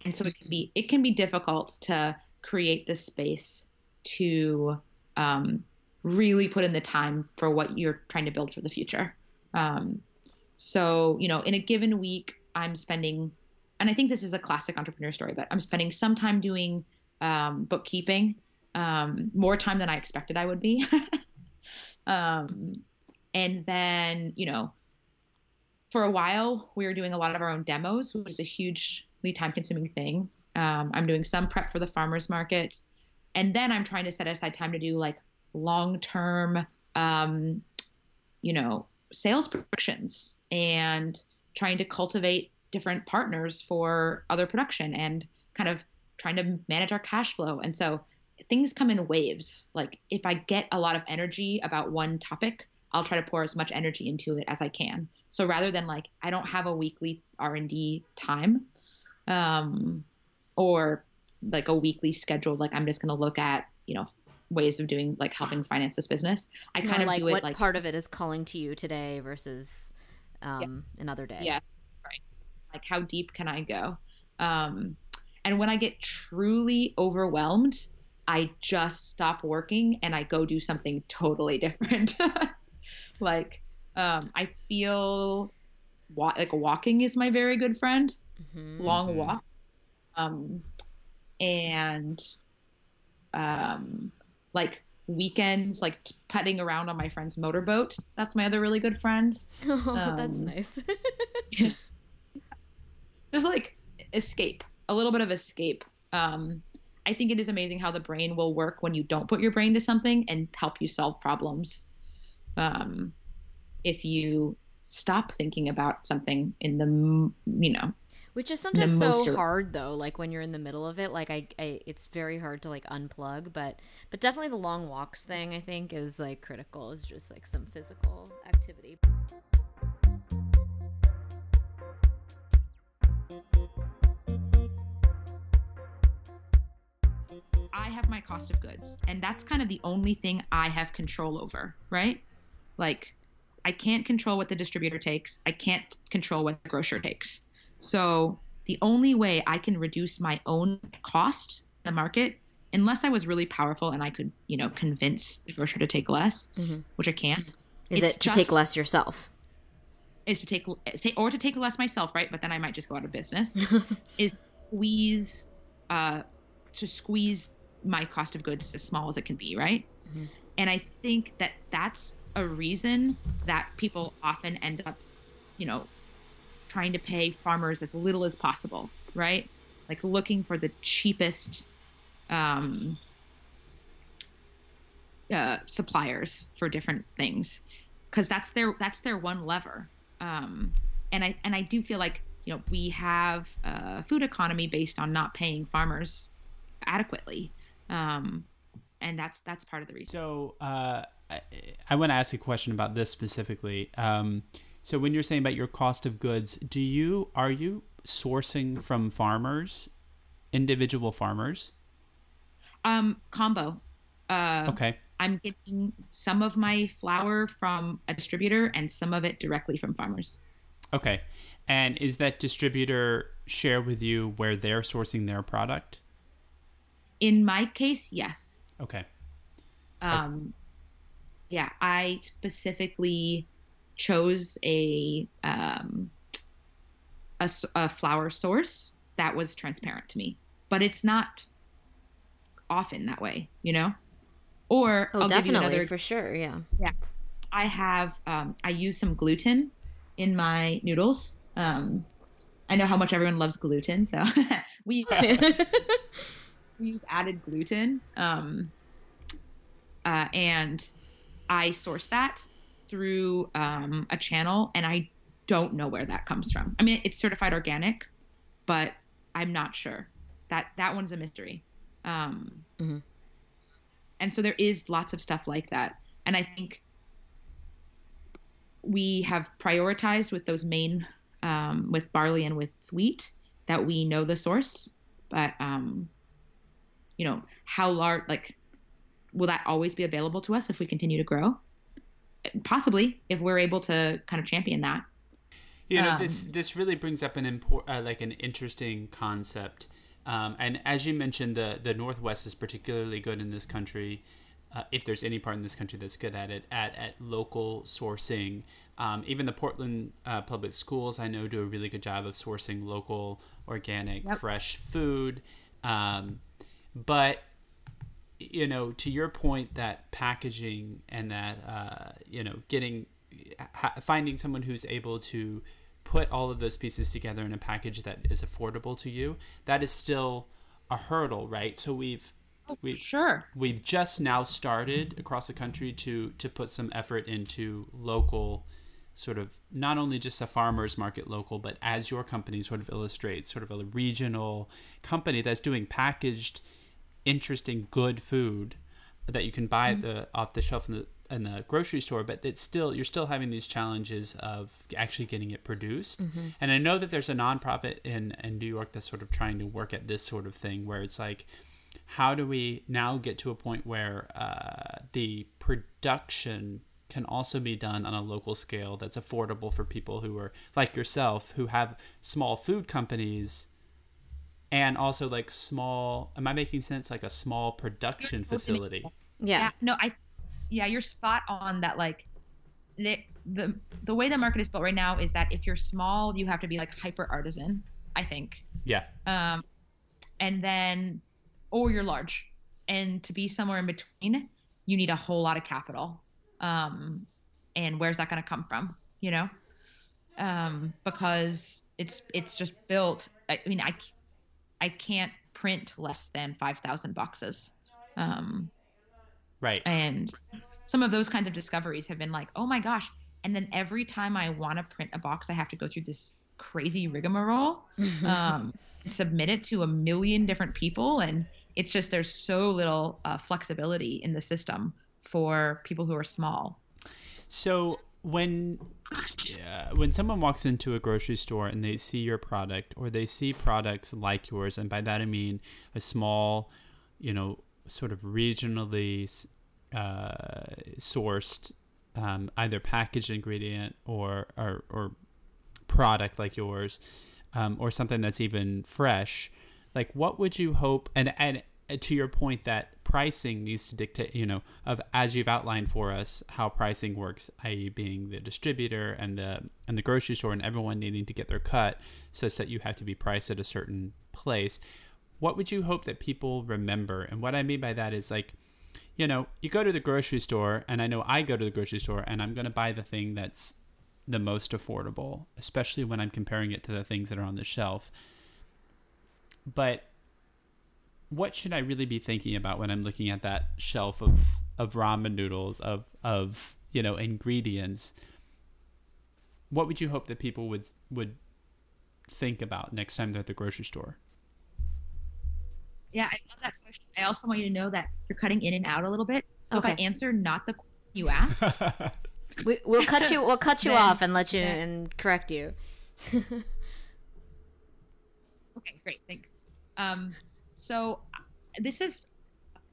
and so it can be it can be difficult to create the space to um, really put in the time for what you're trying to build for the future. Um, so you know, in a given week, I'm spending, and I think this is a classic entrepreneur story, but I'm spending some time doing um, bookkeeping, um, more time than I expected I would be. <laughs> um, and then, you know, for a while, we were doing a lot of our own demos, which is a hugely time consuming thing. Um, I'm doing some prep for the farmers market. And then I'm trying to set aside time to do like long term, um, you know, sales productions and trying to cultivate different partners for other production and kind of trying to manage our cash flow. And so things come in waves. Like if I get a lot of energy about one topic, I'll try to pour as much energy into it as I can. So rather than like I don't have a weekly R&D time um, or like a weekly schedule like I'm just going to look at, you know, ways of doing like helping finance this business. I kind of like do it what like part of it is calling to you today versus um, another day. Yes. Like how deep can I go? Um, and when I get truly overwhelmed, I just stop working and I go do something totally <laughs> different. <laughs> like um, I feel wa- like walking is my very good friend. Mhm. Long Mhm. walks, um, and um, like weekends, like t- putting around on my friend's motorboat. That's my other really good friend. <laughs> Oh, that's Um, nice. Just like escape a little bit of escape um i think it is amazing how the brain will work when you don't put your brain to something and help you solve problems um if you stop thinking about something in the you know Which is sometimes so dir- hard though. Like when you're in the middle of it, like I, I, it's very hard to like unplug. But, but definitely the long walks thing I think is like critical. It's just like some physical activity. Have my cost of goods, and that's kind of the only thing I have control over, right? Like, I can't control what the distributor takes. I can't control what the grocer takes. So the only way I can reduce my own cost the market, unless I was really powerful and I could, you know, convince the grocer to take less, which I can't. Is it to just- take less yourself? is to take or to take less myself, right? But then I might just go out of business. <laughs> is squeeze, uh, to squeeze my cost of goods as small as it can be, right? And I think that that's a reason that people often end up, you know, trying to pay farmers as little as possible, right? Like looking for the cheapest um, uh, suppliers for different things because that's their that's their one lever um, and I and I do feel like you know we have a food economy based on not paying farmers adequately, um, and that's that's part of the reason. So uh, I, I want to ask a question about this specifically. Um, so when you're saying about your cost of goods, do you are you sourcing from farmers, individual farmers? Um, combo. Uh, Okay. I'm getting some of my flour from a distributor and some of it directly from farmers. Okay. And is that distributor share with you where they're sourcing their product? In my case, yes. Okay. um, yeah, I specifically chose a um, a, s- a flour source that was transparent to me, but it's not often that way, you know. Or Oh, I'll give you definitely another. for sure. Yeah. Yeah. I have um, I use some gluten in my noodles. Um, I know how much everyone loves gluten, so <laughs> we <laughs> <laughs> use added gluten. Um, uh, and I source that through um, a channel, and I don't know where that comes from. I mean, it's certified organic, but I'm not sure. That that one's a mystery. Um, Mhm. And so there is lots of stuff like that, and I think we have prioritized with those main, um, with barley and with wheat, that we know the source, but um, you know how large like will that always be available to us if we continue to grow possibly if we're able to kind of champion that You know, Um, this this really brings up an import, uh, like an interesting concept. Um, and as you mentioned, the the Northwest is particularly good in this country. Uh, if there's any part in this country that's good at it, at at local sourcing. Um, even the Portland uh, public schools, I know, do a really good job of sourcing local, organic, Yep. fresh food. Um, but you know, to your point, that packaging and that uh, you know, getting ha- finding someone who's able to put all of those pieces together in a package that is affordable to you, that is still a hurdle, right? So we've we've sure we've just now started across the country to to put some effort into local sort of not only just a farmers market local but as your company sort of illustrates sort of a regional company that's doing packaged interesting good food that you can buy at the off the shelf in the in the grocery store but it's still you're still having these challenges of actually getting it produced. And i know that there's a nonprofit in in new york that's sort of trying to work at this sort of thing where it's like how do we now get to a point where uh, the production can also be done on a local scale that's affordable for people who are like yourself who have small food companies and also like small am i making sense? Like a small production facility. Yeah. no i yeah you're spot on that like the, the the way the market is built right now is that if you're small you have to be like hyper artisan i think. Yeah. Um, and then or you're large. And to be somewhere in between you need a whole lot of capital. Um, and where's that going to come from you know? Um, because it's it's just built i mean i c- i can't print less than 5000 boxes. Um, right. and some of those kinds of discoveries have been like oh my gosh. And then every time i want to print a box i have to go through this crazy rigmarole um, submit it to a million different people. And it's just there's so little uh, flexibility in the system for people who are small. So when uh, when someone walks into a grocery store and they see your product or they see products like yours, and by that I mean a small, you know, sort of regionally uh, sourced um, either packaged ingredient or, or, or product like yours um, or something that's even fresh like what would you hope and and to your point that pricing needs to dictate you know of as you've outlined for us how pricing works i.e being the distributor and the and the grocery store and everyone needing to get their cut such that you have to be priced at a certain place. What would you hope that people remember? And what i mean by that is like you know you go to the grocery store and i know i go to the grocery store and i'm going to buy the thing that's the most affordable especially when i'm comparing it to the things that are on the shelf. But what should I really be thinking about when I'm looking at that shelf of of ramen noodles of of you know ingredients? What would you hope that people would would think about next time they're at the grocery store? Yeah, I love that question. I also want you to know that you're cutting in and out a little bit. So Okay. If I answer not the question you asked, <laughs> We, we'll cut you. We'll cut you <laughs> Then- off and let you then- and correct you. <laughs> Okay, great. Thanks. Um, so this is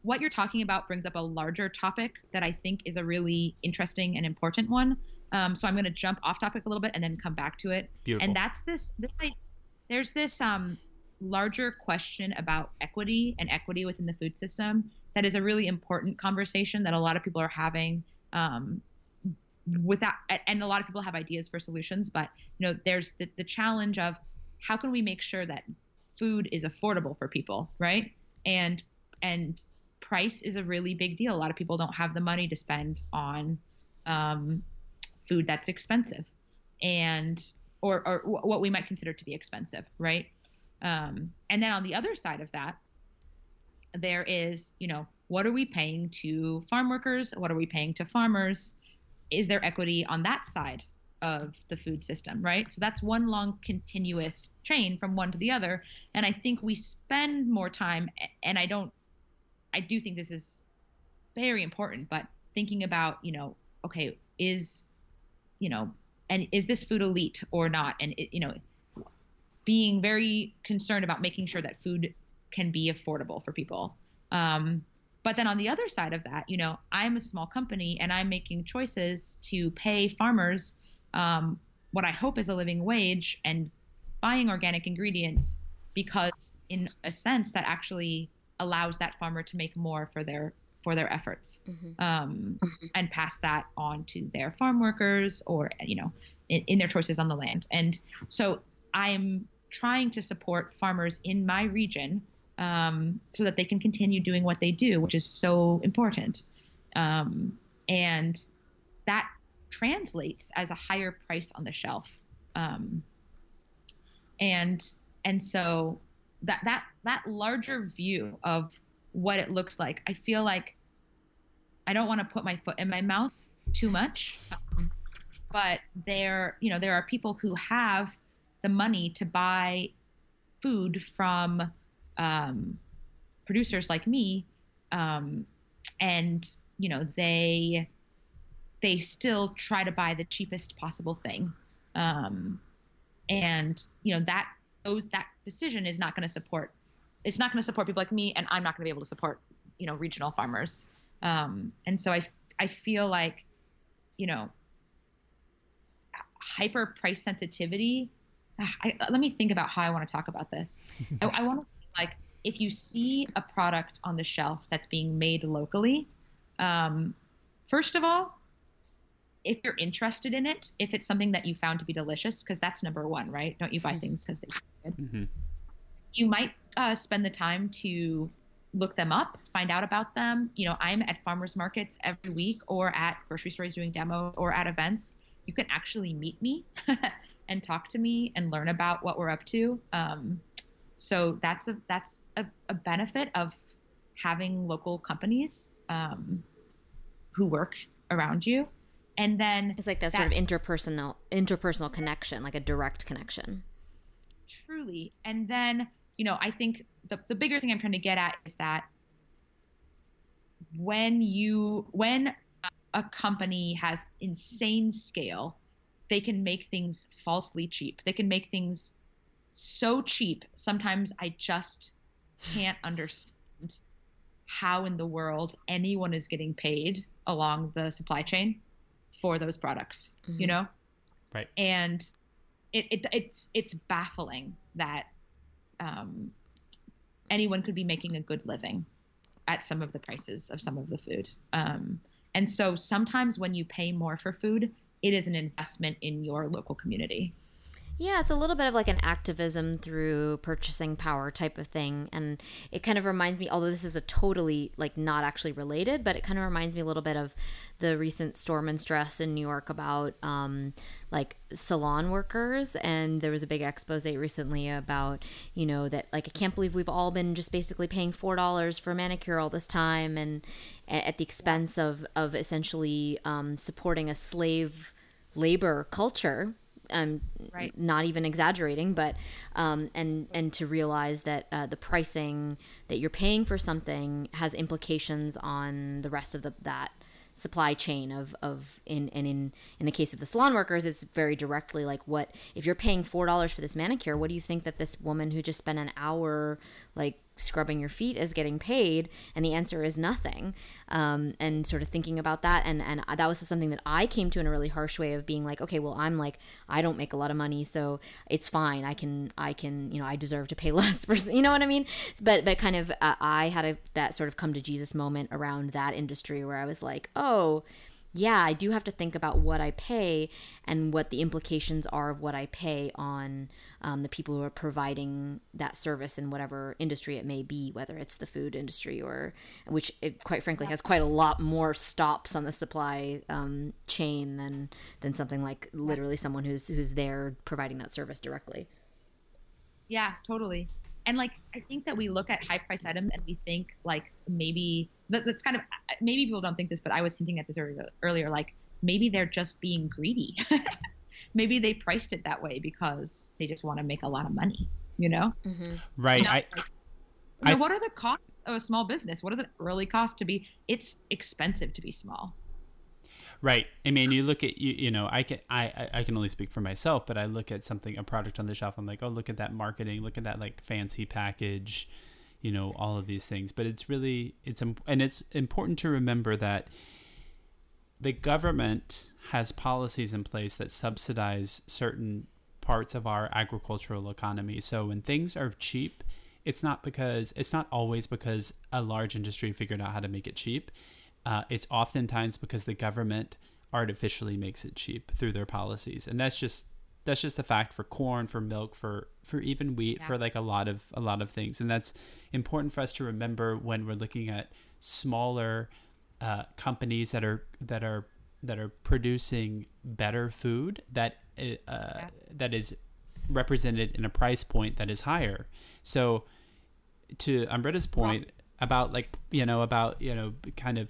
what you're talking about brings up a larger topic that I think is a really interesting and important one. Um, so I'm going to jump off topic a little bit and then come back to it. Beautiful. And that's this. This I, there's this um, larger question about equity and equity within the food system that is a really important conversation that a lot of people are having. Um, without and a lot of people have ideas for solutions but you know there's the, the challenge of how can we make sure that food is affordable for people right? And and price is a really big deal. A lot of people don't have the money to spend on um, food that's expensive and or, or wh- what we might consider to be expensive right? Um, and then on the other side of that there is you know what are we paying to farm workers? What are we paying to farmers? Is there equity on that side of the food system, right? So that's one long continuous chain from one to the other. And I think we spend more time, and I don't, I do think this is very important, but thinking about, you know, okay, is, you know, and is this food elite or not? And, it, you know, being very concerned about making sure that food can be affordable for people. Um, but then on the other side of that, you know, I'm a small company and I'm making choices to pay farmers um, what I hope is a living wage and buying organic ingredients because, in a sense, that actually allows that farmer to make more for their for their efforts Mhm. um, and pass that on to their farm workers or you know in, in their choices on the land. And so I'm trying to support farmers in my region um, so that they can continue doing what they do, which is so important. Um, and translates as a higher price on the shelf. Um, and and so that that that larger view of what it looks like, I feel like I don't want to put my foot in my mouth too much. Um, but there, you know, there are people who have the money to buy food from um, producers like me, um, and you know they they still try to buy the cheapest possible thing, um, and you know that those that decision is not going to support it's not going to support people like me, and I'm not going to be able to support you know regional farmers, um, and so I I feel like you know hyper price sensitivity. I, let me think about how I want to talk about this. <laughs> I, I want to like if you see a product on the shelf that's being made locally, um, first of all, if you're interested in it, if it's something that you found to be delicious, because that's number one, right? Don't you buy things because they taste good? hmm You might uh, spend the time to look them up, find out about them. You know, I'm at farmers markets every week, or at grocery stores doing demos, or at events. You can actually meet me <laughs> and talk to me and learn about what we're up to. Um, so that's a that's a, a benefit of having local companies um, who work around you, and then It's like that, That- sort of interpersonal interpersonal connection, like a direct connection. truly. And then you know i think the, the bigger thing i'm trying to get at is that when you when a company has insane scale they can make things falsely cheap. They can make things so cheap. Sometimes i just can't <laughs> understand how in the world anyone is getting paid along the supply chain for those products, Mm-hmm. you know? Right. And it, it it's it's baffling that um, anyone could be making a good living at some of the prices of some of the food. Um, and so sometimes when you pay more for food, it is an investment in your local community. Yeah, it's a little bit of like an activism through purchasing power type of thing. And it kind of reminds me, although this is a totally like not actually related, but it kind of reminds me a little bit of the recent storm and stress in New York about um, like salon workers. And there was a big expose recently about, you know, that like I can't believe we've all been just basically paying $4 for a manicure all this time and at the expense of, of essentially um, supporting a slave labor culture um, Right. not even exaggerating, but um, and and to realize that uh, the pricing that you're paying for something has implications on the rest of the that supply chain of of in and in in the case of the salon workers it's very directly like what if you're paying four dollars for this manicure what do you think that this woman who just spent an hour like scrubbing your feet is getting paid and the answer is nothing. Um, and sort of thinking about that and and that was something that i came to in a really harsh way of being like okay well i'm like i don't make a lot of money so it's fine. I can i can you know i deserve to pay <laughs> less for you know what i mean? But but kind of uh, i had a that sort of come to jesus moment around that industry where i was like oh yeah, I do have to think about what I pay and what the implications are of what I pay on um, the people who are providing that service in whatever industry it may be, whether it's the food industry or which, it, quite frankly, has quite a lot more stops on the supply um, chain than than something like literally someone who's who's there providing that service directly. Yeah, totally. And like, I think that we look at high price items and we think like maybe that, that's kind of maybe people don't think this, but I was hinting at this earlier. Earlier, like maybe they're just being greedy. <laughs> maybe they priced it that way because they just want to make a lot of money. You know? Mm-hmm. Right. Not I, like- I- Now, what are the costs of a small business? What does it really cost to be? It's expensive to be small. Right. I mean, you look at you. You know, I can I I- can only speak for myself, but I look at something a product on the shelf. I'm like, oh, look at that marketing. Look at that like fancy package. You know, all of these things. But it's really it's and it's important to remember that the government has policies in place that subsidize certain parts of our agricultural economy. So when things are cheap, it's not because it's not always because a large industry figured out how to make it cheap. Uh, it's oftentimes because the government artificially makes it cheap through their policies, and that's just that's just a fact for corn, for milk, for for even wheat, Yeah. for like a lot of a lot of things, and that's important for us to remember when we're looking at smaller uh, companies that are that are that are producing better food that uh, that is represented in a price point that is higher. So to Amrita's point about like you know about you know kind of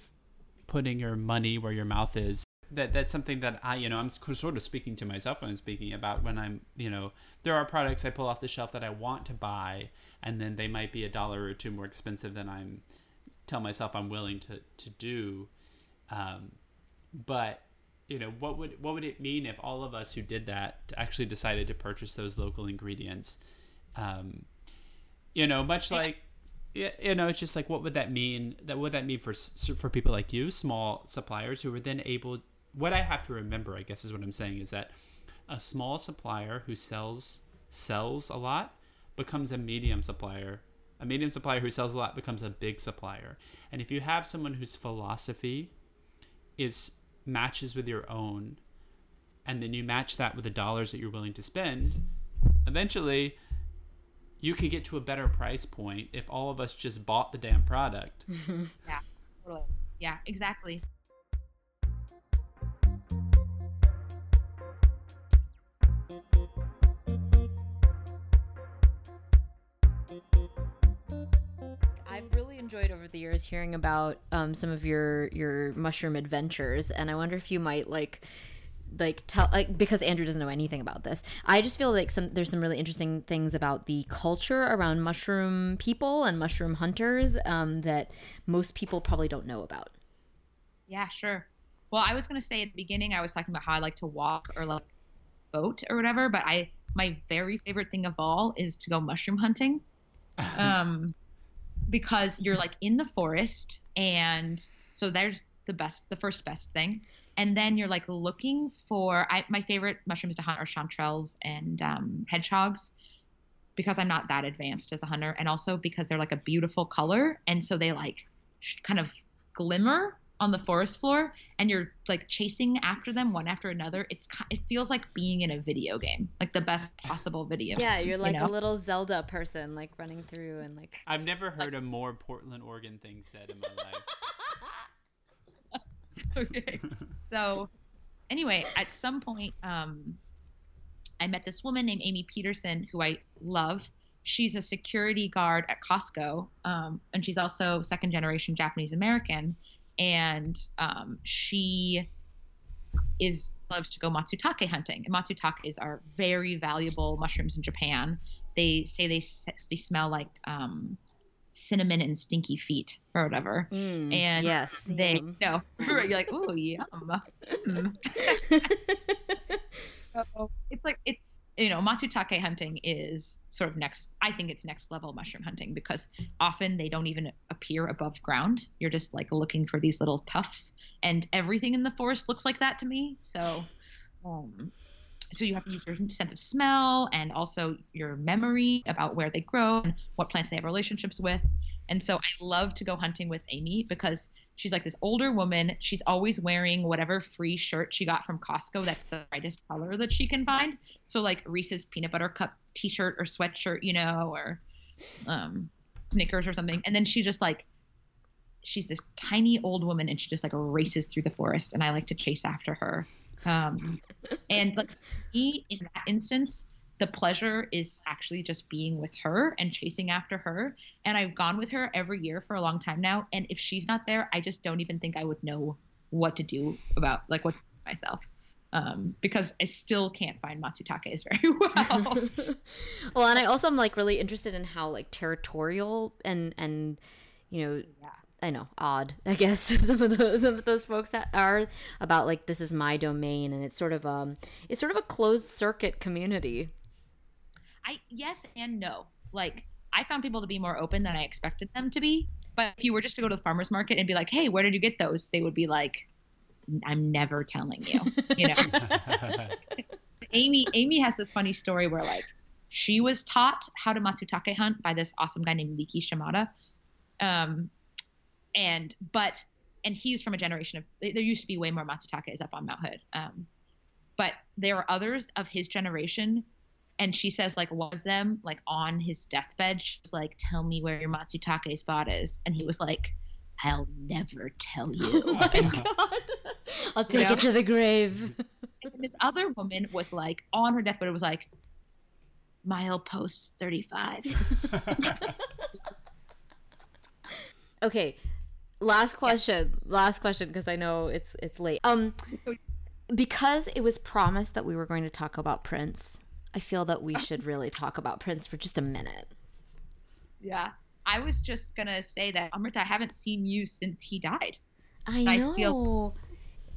putting your money where your mouth is. That that's something that I you know I'm sort of speaking to myself when I'm speaking about when I'm you know there are products I pull off the shelf that I want to buy and then they might be a dollar or two more expensive than I'm tell myself I'm willing to to do. Um, but you know what would what would it mean if all of us who did that actually decided to purchase those local ingredients? Um, you know much like you know, it's just like what would that mean? That would that mean for for people like you, small suppliers who are then able. What I have to remember, I guess, is what I'm saying is that a small supplier who sells sells a lot becomes a medium supplier. A medium supplier who sells a lot becomes a big supplier. And if you have someone whose philosophy is matches with your own, and then you match that with the dollars that you're willing to spend, eventually you could get to a better price point if all of us just bought the damn product. <laughs> Yeah, totally. Yeah, exactly. I've really enjoyed over the years hearing about um, some of your your mushroom adventures, and I wonder if you might like like tell like because Andrew doesn't know anything about this. I just feel like some there's some really interesting things about the culture around mushroom people and mushroom hunters um, that most people probably don't know about. Yeah, sure. Well, I was gonna say at the beginning, I was talking about how I like to walk or like boat or whatever, but I my very favorite thing of all is to go mushroom hunting. <laughs> Um, because you're like in the forest and so there's the best the first best thing and then you're like looking for I, my favorite mushrooms to hunt are chanterelles and um, hedgehogs because i'm not that advanced as a hunter and also because they're like a beautiful color and so they like sh- kind of glimmer on the forest floor and you're like chasing after them one after another it's ki- it feels like being in a video game like the best possible video Yeah, you're like know? a little Zelda person, like running through and like. I've never heard a more Portland, Oregon thing said in my life. <laughs> okay. So, anyway, at some point, um, I met this woman named Amy Peterson who I love. She's a security guard at Costco, um, and she's also second generation Japanese American. And um, she is loves to go matsutake hunting. And matsutakes are very valuable mushrooms in Japan. They say they they smell like um, cinnamon and stinky feet or whatever. Mm, And yes, They yum. no, <laughs> you're like, oh yum. Mm. <laughs> So it's like it's you know matsutake hunting is sort of next. I think it's next level mushroom hunting because often they don't even appear above ground. You're just like looking for these little tufts, and everything in the forest looks like that to me. So, um, so you have to use your sense of smell and also your memory about where they grow and what plants they have relationships with. And so I love to go hunting with Amy because she's like this older woman. She's always wearing whatever free shirt she got from Costco that's the brightest color that she can find. So like Reese's peanut butter cup t-shirt or sweatshirt, you know, or um Snickers or something. And then she just like she's this tiny old woman and she just like races through the forest and I like to chase after her. Um <laughs> and like me in that instance the pleasure is actually just being with her and chasing after her. And i've gone with her every year for a long time now. And if she's not there i just don't even think i would know what to do about like what to do myself. Um, because i still can't find matsutakes very <laughs> well. Well, and I also am like really interested in how like territorial and and you know yeah I know odd <laughs> I guess <laughs> some of those some of those folks that are about like this is my domain and it's sort of um it's sort of a closed circuit community. I yes and no. Like I found people to be more open than I expected them to be. But if you were just to go to the farmers market and be like, "Hey, where did you get those?" They would be like, "I'm never telling you." You know. <laughs> Amy Amy has this funny story where like she was taught how to matsutake hunt by this awesome guy named Liki Shimada. Um and but and he's from a generation of there used to be way more matsutakes up on Mount Hood. Um but there are others of his generation and she says like one of them like on his deathbed she's like tell me where your matsutake spot is and he was like i'll never tell you <laughs> Oh my god! <laughs> I'll take Yeah. it to the grave. <laughs> and this other woman was like on her deathbed it was like mile post 35 Okay, last question. Last question because I know it's it's late. Um, because it was promised that we were going to talk about Prince. I feel that we should really talk about Prince for just a minute. yeah i was just gonna say that amrita i haven't seen you since he died I I know. feel-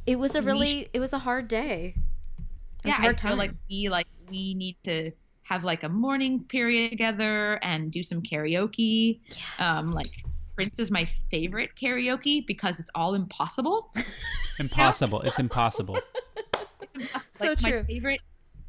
it was a really it was a hard day. It yeah a i hard feel like we like we need to have like a mourning period together and do some karaoke Yes. um like prince is my favorite karaoke because it's all impossible impossible. It's impossible. It's impossible. So like true. my favorite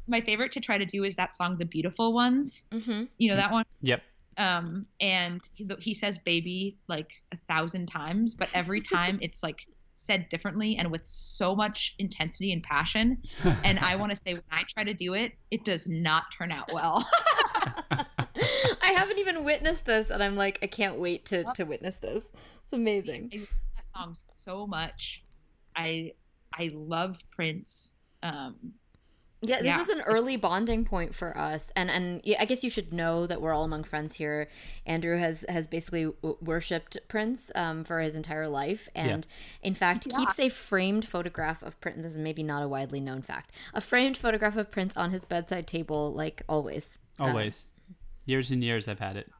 my favorite to try to do is that song the beautiful ones Mhm. you know that one Yep. um and he, he says baby like a thousand times but every time it's like said differently and with so much intensity and passion <laughs> and i want to say when i try to do it it does not turn out well I <laughs> haven't even witnessed this, and I'm like, I can't wait to to witness this. It's amazing. I love that song so much i i love prince um Yeah, this Yeah. was an early bonding point for us, and and I guess you should know that we're all among friends here. Andrew has has basically w- worshipped Prince um, for his entire life, and in fact Yeah. keeps a framed photograph of Prince. This is maybe not a widely known fact. A framed photograph of Prince on his bedside table, like always. Uh, Always. Years and years I've had it.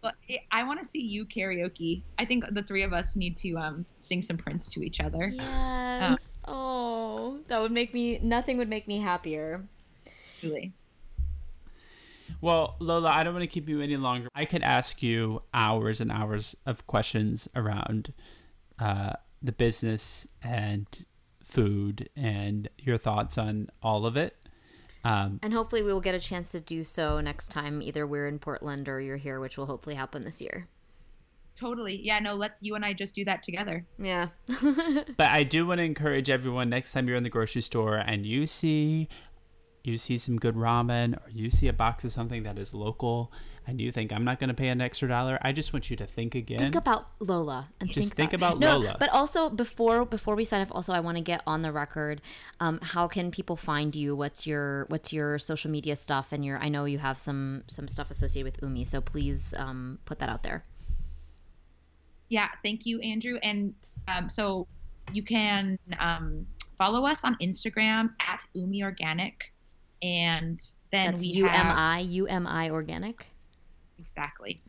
but i want to see you karaoke i think the three of us need to um sing some prince to each other yes. oh, that would make me. Nothing would make me happier. Truly. Well, Lola, I don't want to keep you any longer. I could ask you hours and hours of questions around uh, the business and food and your thoughts on all of it. Um, And hopefully we will get a chance to do so next time either we're in Portland or you're here, which will hopefully happen this year. Totally. Yeah, no, let's you and I just do that together. Yeah. <laughs> but I do want to encourage everyone next time you're in the grocery store and you see you see some good ramen or you see a box of something that is local and you think I'm not going to pay an extra dollar, I just want you to think again. think about Lola and Just think, think about no, Lola. But also before before we sign off, also I want to get on the record. Um, how can people find you? What's your what's your social media stuff? And your I know you have some some stuff associated with Umi, so please um, put that out there. Yeah, thank you, Andrew. And um, so you can um, follow us on Instagram at Umi Organic, and then That's we UMI have I U M I Organic. exactly.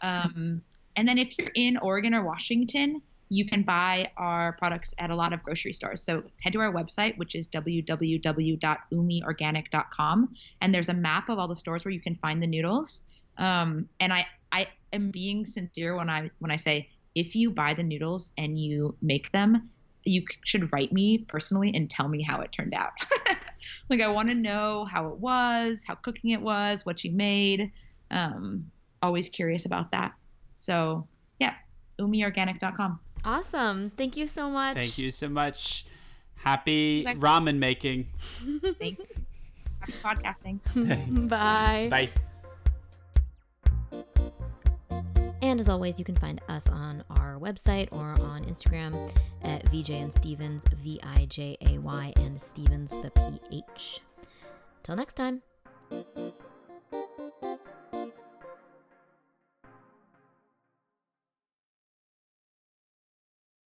Um, and then if you're in Oregon or Washington, you can buy our products at a lot of grocery stores. So head to our website, which is www.umiorganic.com, and there's a map of all the stores where you can find the noodles. Um, and I, I am being sincere when I when I say if you buy the noodles and you make them, you should write me personally and tell me how it turned out. <laughs> like I want to know how it was, how cooking it was, what you made. Um, always curious about that. So yeah, umiorganic.com. Awesome. Thank you so much. Thank you so much. Happy ramen making. Thank you. Happy podcasting. <laughs> Bye. Bye. And as always, you can find us on our website or on Instagram at Vijay and Stephens, V I J A Y and Stephens with a P H. Till next time.